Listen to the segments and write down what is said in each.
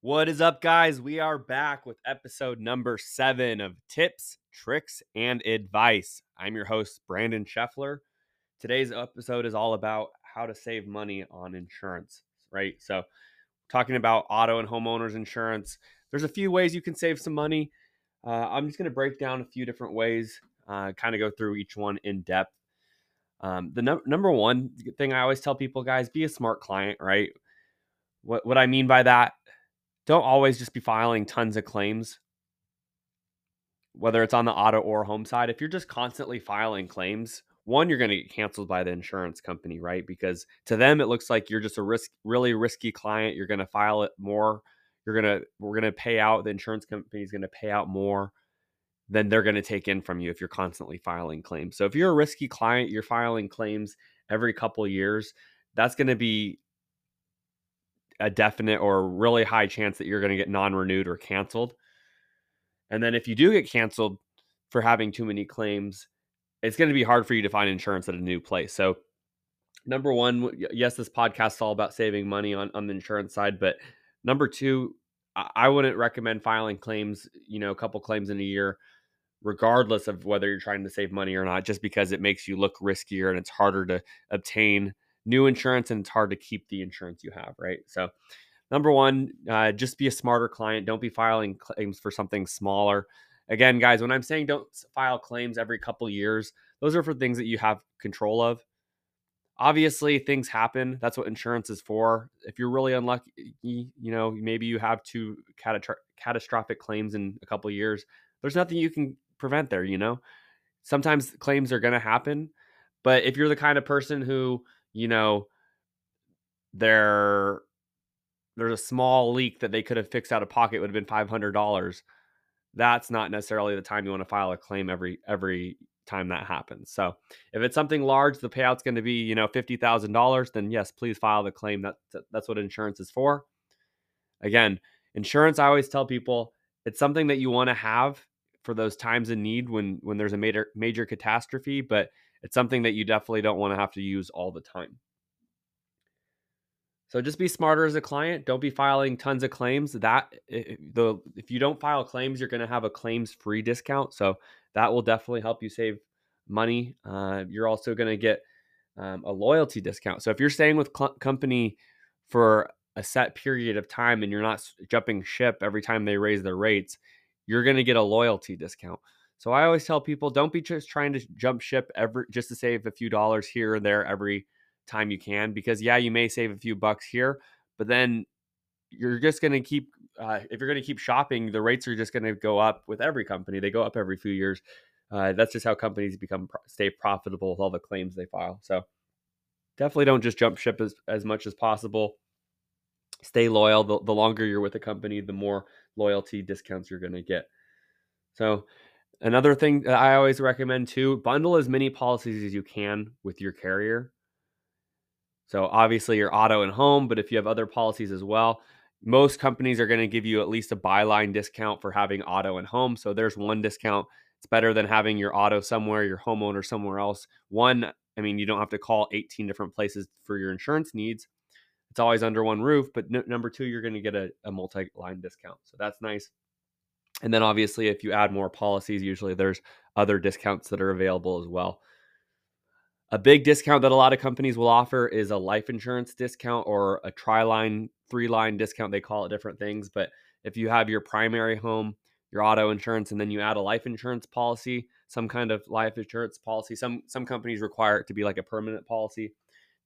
What is up, guys? We are back with episode number seven of Tips, Tricks, and Advice. I'm your host, Brandon Scheffler. Today's episode is all about how to save money on insurance, right? So, talking about auto and homeowners insurance, there's a few ways you can save some money. Uh, I'm just going to break down a few different ways, uh, kind of go through each one in depth. Um, the no- number one thing I always tell people, guys, be a smart client, right? What, what I mean by that don't always just be filing tons of claims, whether it's on the auto or home side. If you're just constantly filing claims, one, you're going to get canceled by the insurance company, right? Because to them, it looks like you're just a risk, really risky client. You're going to file it more. You're to, we're going to pay out, the insurance company is going to pay out more than they're going to take in from you if you're constantly filing claims. So if you're a risky client, you're filing claims every couple years, that's going to be a definite or really high chance that you're going to get non-renewed or canceled. And then if you do get canceled for having too many claims, it's going to be hard for you to find insurance at a new place. So number one, yes, this podcast is all about saving money on, on the insurance side, but number two, I wouldn't recommend filing claims, you know, a couple claims in a year, regardless of whether you're trying to save money or not, just because it makes you look riskier and it's harder to obtain new insurance and it's hard to keep the insurance you have, right? So, number one, uh, just be a smarter client. Don't be filing claims for something smaller. Again, guys, when I'm saying don't file claims every couple years, those are for things that you have control of. Obviously, things happen. That's what insurance is for. If you're really unlucky, you know, maybe you have two catastrophic claims in a couple years. There's nothing you can prevent there, you know. Sometimes claims are going to happen, but if you're the kind of person who you know, there there's a small leak that they could have fixed out of pocket would have been five hundred dollars. That's not necessarily the time you want to file a claim every every time that happens. So if it's something large, the payout's going to be you know fifty thousand dollars. Then yes, please file the claim. That that's what insurance is for. Again, insurance. I always tell people it's something that you want to have for those times in need when when there's a major major catastrophe, but it's something that you definitely don't want to have to use all the time. So just be smarter as a client. Don't be filing tons of claims. That the if you don't file claims, you're going to have a claims free discount. So that will definitely help you save money. Uh, you're also going to get um, a loyalty discount. So if you're staying with cl- company for a set period of time and you're not jumping ship every time they raise their rates, you're going to get a loyalty discount. So I always tell people don't be just trying to jump ship every just to save a few dollars here or there every time you can because yeah, you may save a few bucks here, but then you're just going to keep uh, if you're going to keep shopping, the rates are just going to go up with every company. They go up every few years. Uh, that's just how companies become stay profitable with all the claims they file. So definitely don't just jump ship as, as much as possible. Stay loyal. The, the longer you're with a company, the more loyalty discounts you're going to get. So Another thing that I always recommend too bundle as many policies as you can with your carrier. So, obviously, your auto and home, but if you have other policies as well, most companies are going to give you at least a byline discount for having auto and home. So, there's one discount. It's better than having your auto somewhere, your homeowner somewhere else. One, I mean, you don't have to call 18 different places for your insurance needs. It's always under one roof. But number two, you're going to get a, a multi line discount. So, that's nice. And then obviously, if you add more policies, usually there's other discounts that are available as well. A big discount that a lot of companies will offer is a life insurance discount or a tri line, three line discount. They call it different things. But if you have your primary home, your auto insurance, and then you add a life insurance policy, some kind of life insurance policy, some some companies require it to be like a permanent policy.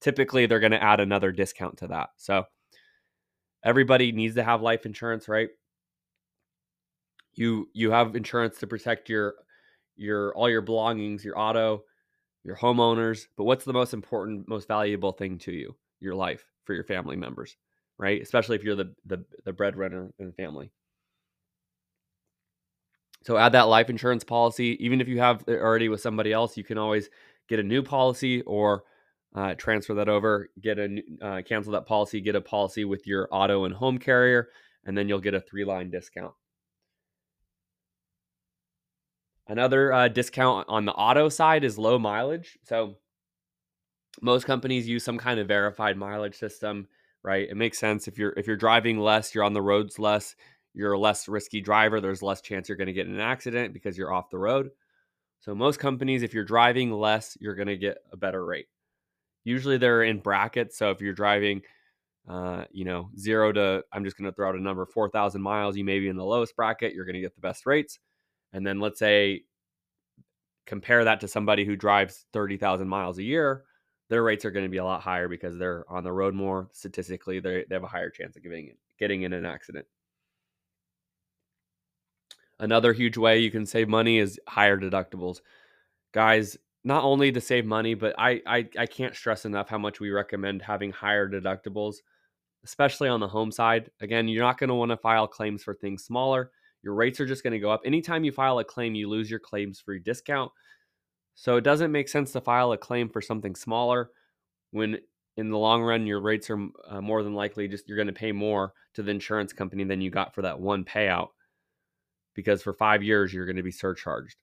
Typically, they're going to add another discount to that. So everybody needs to have life insurance, right? you you have insurance to protect your your all your belongings, your auto, your homeowners, but what's the most important, most valuable thing to you? Your life for your family members, right? Especially if you're the the, the breadwinner in the family. So add that life insurance policy. Even if you have it already with somebody else, you can always get a new policy or uh, transfer that over, get a uh, cancel that policy, get a policy with your auto and home carrier, and then you'll get a three line discount. Another uh, discount on the auto side is low mileage. So most companies use some kind of verified mileage system, right? It makes sense if you're if you're driving less, you're on the roads less, you're a less risky driver, there's less chance you're going to get in an accident because you're off the road. So most companies if you're driving less, you're going to get a better rate. Usually they're in brackets, so if you're driving uh, you know, 0 to I'm just going to throw out a number 4,000 miles, you may be in the lowest bracket, you're going to get the best rates. And then let's say compare that to somebody who drives 30,000 miles a year, their rates are going to be a lot higher because they're on the road more. Statistically, they have a higher chance of getting getting in an accident. Another huge way you can save money is higher deductibles. Guys, not only to save money, but I, I I can't stress enough how much we recommend having higher deductibles, especially on the home side. Again, you're not going to want to file claims for things smaller. Your rates are just going to go up. Anytime you file a claim, you lose your claims free discount. So it doesn't make sense to file a claim for something smaller when in the long run your rates are uh, more than likely just you're going to pay more to the insurance company than you got for that one payout because for 5 years you're going to be surcharged.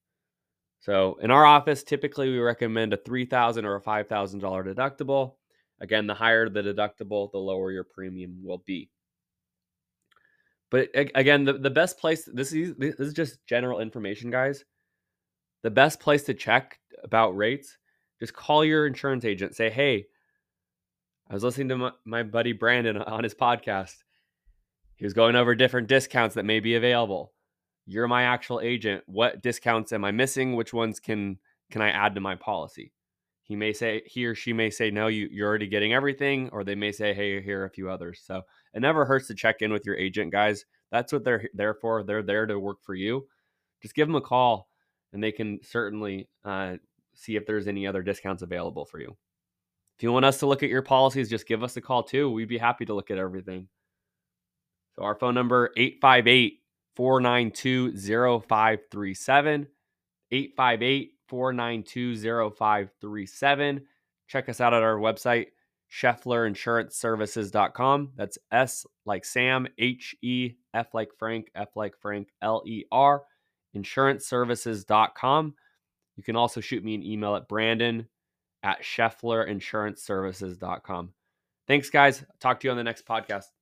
So in our office typically we recommend a $3,000 or a $5,000 deductible. Again, the higher the deductible, the lower your premium will be. But again, the, the best place this is this is just general information, guys the best place to check about rates, just call your insurance agent. Say, hey, I was listening to my, my buddy Brandon on his podcast. He was going over different discounts that may be available. You're my actual agent. What discounts am I missing? Which ones can can I add to my policy? He may say he or she may say no, you you're already getting everything, or they may say hey, here are a few others. So it never hurts to check in with your agent, guys. That's what they're there for. They're there to work for you. Just give them a call and they can certainly uh, see if there's any other discounts available for you. If you want us to look at your policies, just give us a call too. We'd be happy to look at everything. So our phone number 858 492 0537 858 492 0537. Check us out at our website schefflerinsuranceservices.com. That's S like Sam, H E F like Frank, F like Frank, L E R insuranceservices.com. You can also shoot me an email at brandon at schefflerinsuranceservices.com. Thanks, guys. Talk to you on the next podcast.